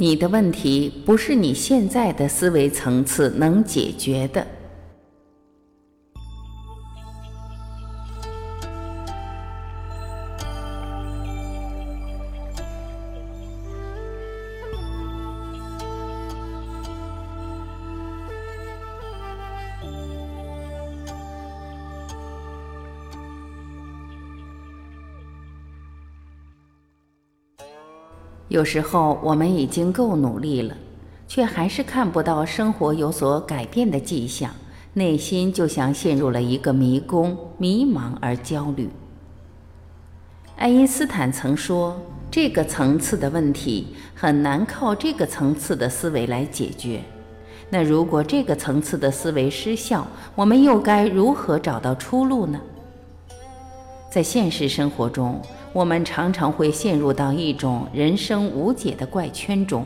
你的问题不是你现在的思维层次能解决的。有时候我们已经够努力了，却还是看不到生活有所改变的迹象，内心就像陷入了一个迷宫，迷茫而焦虑。爱因斯坦曾说：“这个层次的问题很难靠这个层次的思维来解决。”那如果这个层次的思维失效，我们又该如何找到出路呢？在现实生活中，我们常常会陷入到一种人生无解的怪圈中。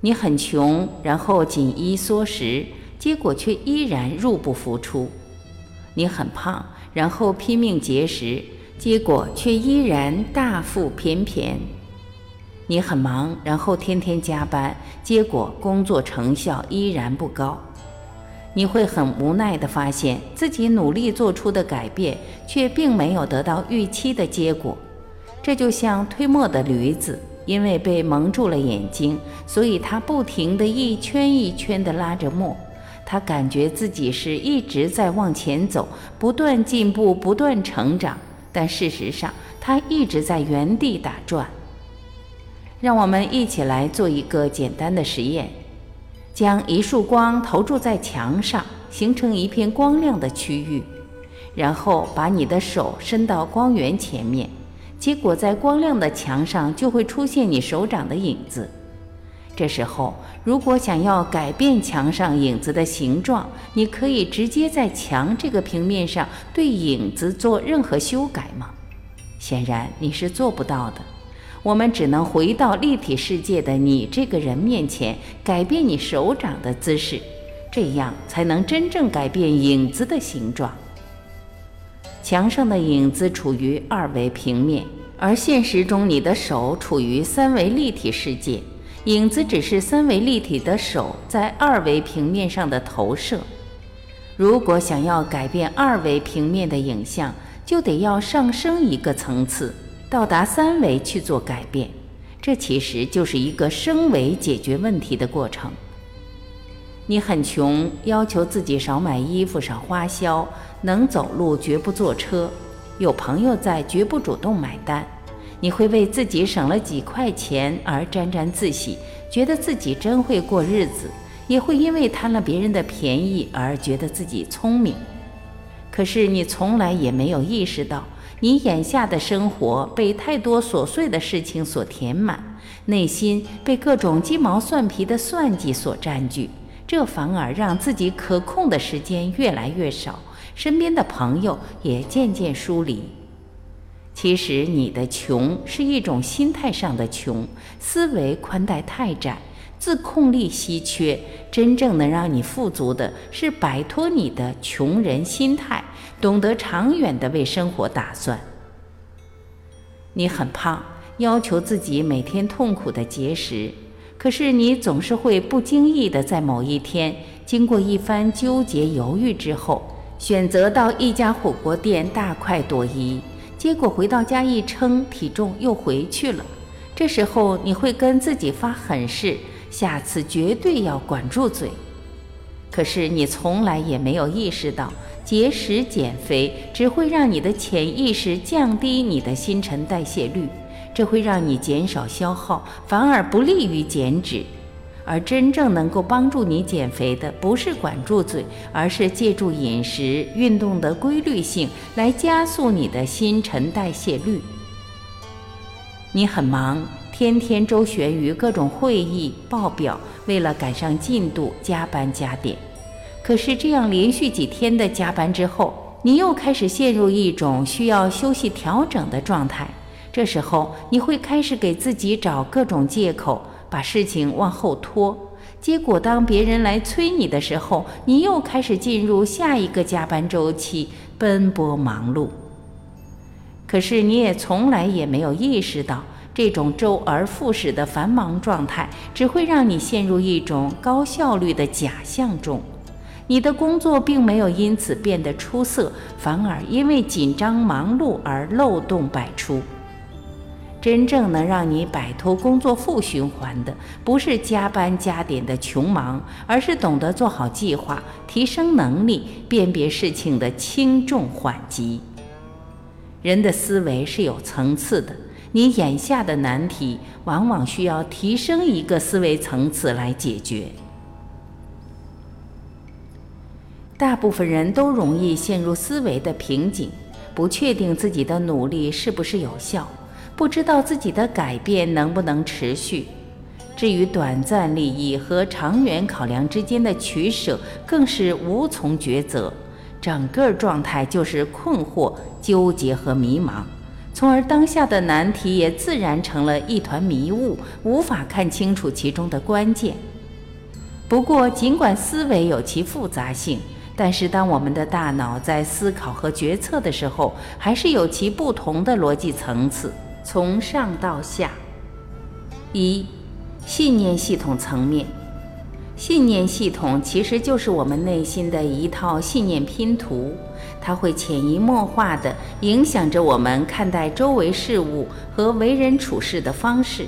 你很穷，然后紧衣缩食，结果却依然入不敷出；你很胖，然后拼命节食，结果却依然大腹便便；你很忙，然后天天加班，结果工作成效依然不高。你会很无奈地发现自己努力做出的改变，却并没有得到预期的结果。这就像推磨的驴子，因为被蒙住了眼睛，所以它不停地一圈一圈地拉着磨。它感觉自己是一直在往前走，不断进步，不断成长，但事实上，它一直在原地打转。让我们一起来做一个简单的实验。将一束光投注在墙上，形成一片光亮的区域，然后把你的手伸到光源前面，结果在光亮的墙上就会出现你手掌的影子。这时候，如果想要改变墙上影子的形状，你可以直接在墙这个平面上对影子做任何修改吗？显然你是做不到的。我们只能回到立体世界的你这个人面前，改变你手掌的姿势，这样才能真正改变影子的形状。墙上的影子处于二维平面，而现实中你的手处于三维立体世界，影子只是三维立体的手在二维平面上的投射。如果想要改变二维平面的影像，就得要上升一个层次。到达三维去做改变，这其实就是一个升维解决问题的过程。你很穷，要求自己少买衣服、少花销，能走路绝不坐车，有朋友在绝不主动买单。你会为自己省了几块钱而沾沾自喜，觉得自己真会过日子；也会因为贪了别人的便宜而觉得自己聪明。可是你从来也没有意识到。你眼下的生活被太多琐碎的事情所填满，内心被各种鸡毛蒜皮的算计所占据，这反而让自己可控的时间越来越少，身边的朋友也渐渐疏离。其实你的穷是一种心态上的穷，思维宽带太窄，自控力稀缺。真正能让你富足的是摆脱你的穷人心态。懂得长远的为生活打算。你很胖，要求自己每天痛苦的节食，可是你总是会不经意的在某一天，经过一番纠结犹豫之后，选择到一家火锅店大快朵颐，结果回到家一称，体重又回去了。这时候你会跟自己发狠誓，下次绝对要管住嘴。可是你从来也没有意识到。节食减肥只会让你的潜意识降低你的新陈代谢率，这会让你减少消耗，反而不利于减脂。而真正能够帮助你减肥的，不是管住嘴，而是借助饮食、运动的规律性来加速你的新陈代谢率。你很忙，天天周旋于各种会议、报表，为了赶上进度，加班加点。可是这样连续几天的加班之后，你又开始陷入一种需要休息调整的状态。这时候，你会开始给自己找各种借口，把事情往后拖。结果，当别人来催你的时候，你又开始进入下一个加班周期，奔波忙碌。可是，你也从来也没有意识到，这种周而复始的繁忙状态，只会让你陷入一种高效率的假象中。你的工作并没有因此变得出色，反而因为紧张忙碌而漏洞百出。真正能让你摆脱工作负循环的，不是加班加点的穷忙，而是懂得做好计划、提升能力、辨别事情的轻重缓急。人的思维是有层次的，你眼下的难题，往往需要提升一个思维层次来解决。大部分人都容易陷入思维的瓶颈，不确定自己的努力是不是有效。不知道自己的改变能不能持续，至于短暂利益和长远考量之间的取舍，更是无从抉择。整个状态就是困惑、纠结和迷茫，从而当下的难题也自然成了一团迷雾，无法看清楚其中的关键。不过，尽管思维有其复杂性，但是当我们的大脑在思考和决策的时候，还是有其不同的逻辑层次。从上到下，一信念系统层面，信念系统其实就是我们内心的一套信念拼图，它会潜移默化地影响着我们看待周围事物和为人处事的方式。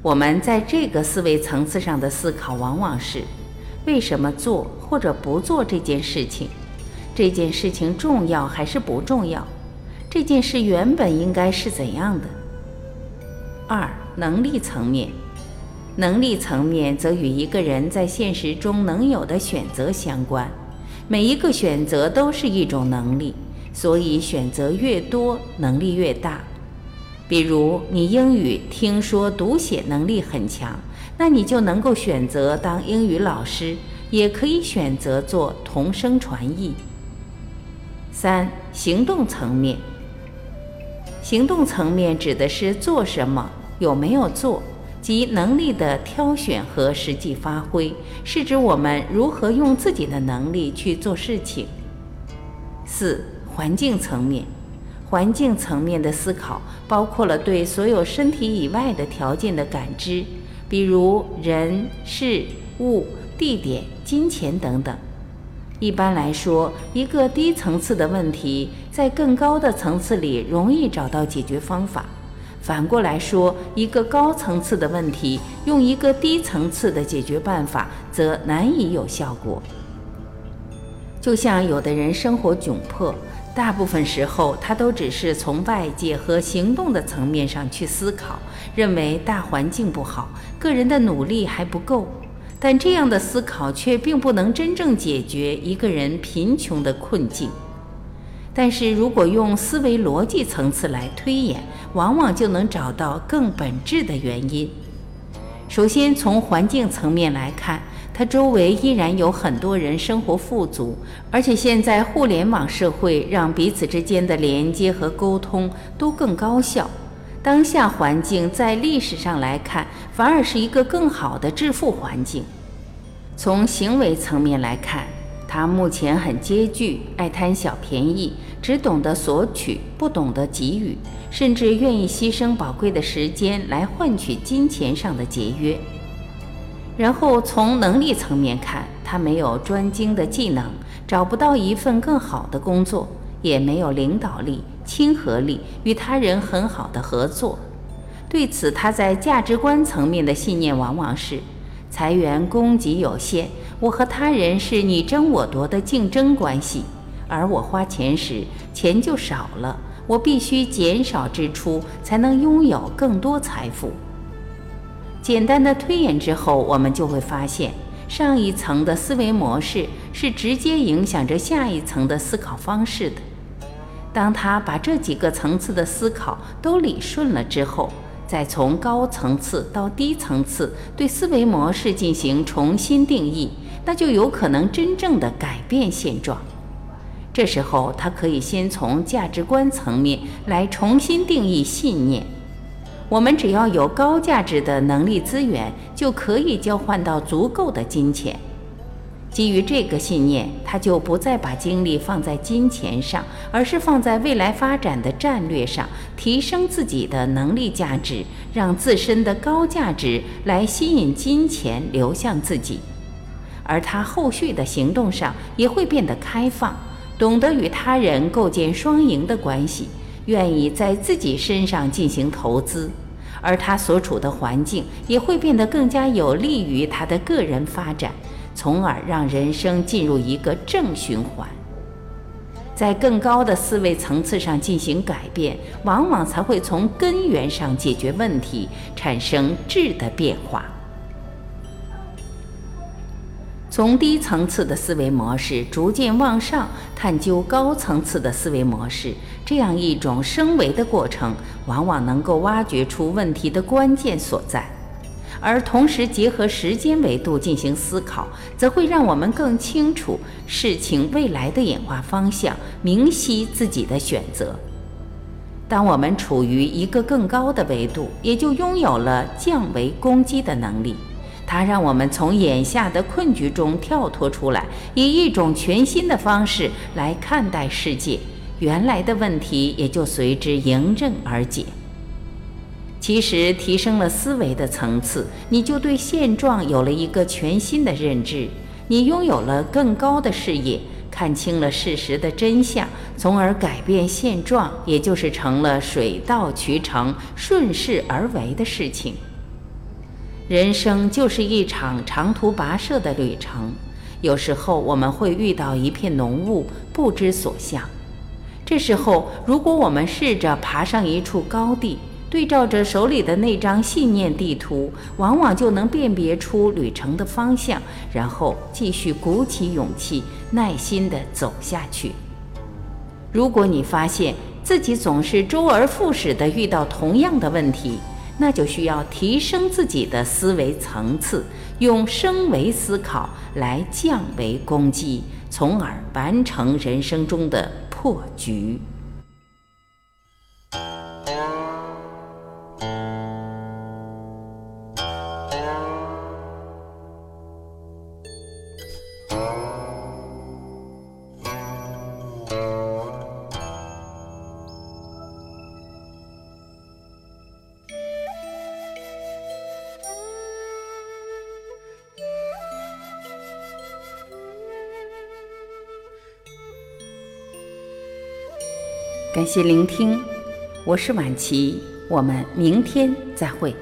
我们在这个思维层次上的思考，往往是为什么做或者不做这件事情，这件事情重要还是不重要。这件事原本应该是怎样的？二、能力层面，能力层面则与一个人在现实中能有的选择相关。每一个选择都是一种能力，所以选择越多，能力越大。比如，你英语听说读写能力很强，那你就能够选择当英语老师，也可以选择做同声传译。三、行动层面。行动层面指的是做什么，有没有做，及能力的挑选和实际发挥，是指我们如何用自己的能力去做事情。四、环境层面，环境层面的思考包括了对所有身体以外的条件的感知，比如人、事、物、地点、金钱等等。一般来说，一个低层次的问题，在更高的层次里容易找到解决方法；反过来说，一个高层次的问题，用一个低层次的解决办法，则难以有效果。就像有的人生活窘迫，大部分时候他都只是从外界和行动的层面上去思考，认为大环境不好，个人的努力还不够。但这样的思考却并不能真正解决一个人贫穷的困境。但是如果用思维逻辑层次来推演，往往就能找到更本质的原因。首先，从环境层面来看，他周围依然有很多人生活富足，而且现在互联网社会让彼此之间的连接和沟通都更高效。当下环境在历史上来看，反而是一个更好的致富环境。从行为层面来看，他目前很拮据，爱贪小便宜，只懂得索取，不懂得给予，甚至愿意牺牲宝贵的时间来换取金钱上的节约。然后从能力层面看，他没有专精的技能，找不到一份更好的工作，也没有领导力。亲和力与他人很好的合作，对此他在价值观层面的信念往往是：财源供给有限，我和他人是你争我夺的竞争关系，而我花钱时钱就少了，我必须减少支出才能拥有更多财富。简单的推演之后，我们就会发现，上一层的思维模式是直接影响着下一层的思考方式的。当他把这几个层次的思考都理顺了之后，再从高层次到低层次对思维模式进行重新定义，那就有可能真正的改变现状。这时候，他可以先从价值观层面来重新定义信念。我们只要有高价值的能力资源，就可以交换到足够的金钱。基于这个信念，他就不再把精力放在金钱上，而是放在未来发展的战略上，提升自己的能力价值，让自身的高价值来吸引金钱流向自己，而他后续的行动上也会变得开放，懂得与他人构建双赢的关系，愿意在自己身上进行投资，而他所处的环境也会变得更加有利于他的个人发展，从而让人生进入一个正循环。在更高的思维层次上进行改变，往往才会从根源上解决问题，产生质的变化。从低层次的思维模式逐渐往上探究高层次的思维模式，这样一种升维的过程，往往能够挖掘出问题的关键所在。而同时结合时间维度进行思考，则会让我们更清楚事情未来的演化方向，明晰自己的选择。当我们处于一个更高的维度，也就拥有了降维攻击的能力。它让我们从眼下的困局中跳脱出来，以一种全新的方式来看待世界，原来的问题也就随之迎刃而解。其实提升了思维的层次，你就对现状有了一个全新的认知，你拥有了更高的视野，看清了事实的真相，从而改变现状，也就是成了水到渠成、顺势而为的事情。人生就是一场长途跋涉的旅程，有时候我们会遇到一片浓雾，不知所向。这时候，如果我们试着爬上一处高地，对照着手里的那张信念地图，往往就能辨别出旅程的方向，然后继续鼓起勇气，耐心地走下去。如果你发现自己总是周而复始地遇到同样的问题，那就需要提升自己的思维层次，用升维思考来降维攻击，从而完成人生中的破局。感谢聆听，我是晚琪，我们明天再会。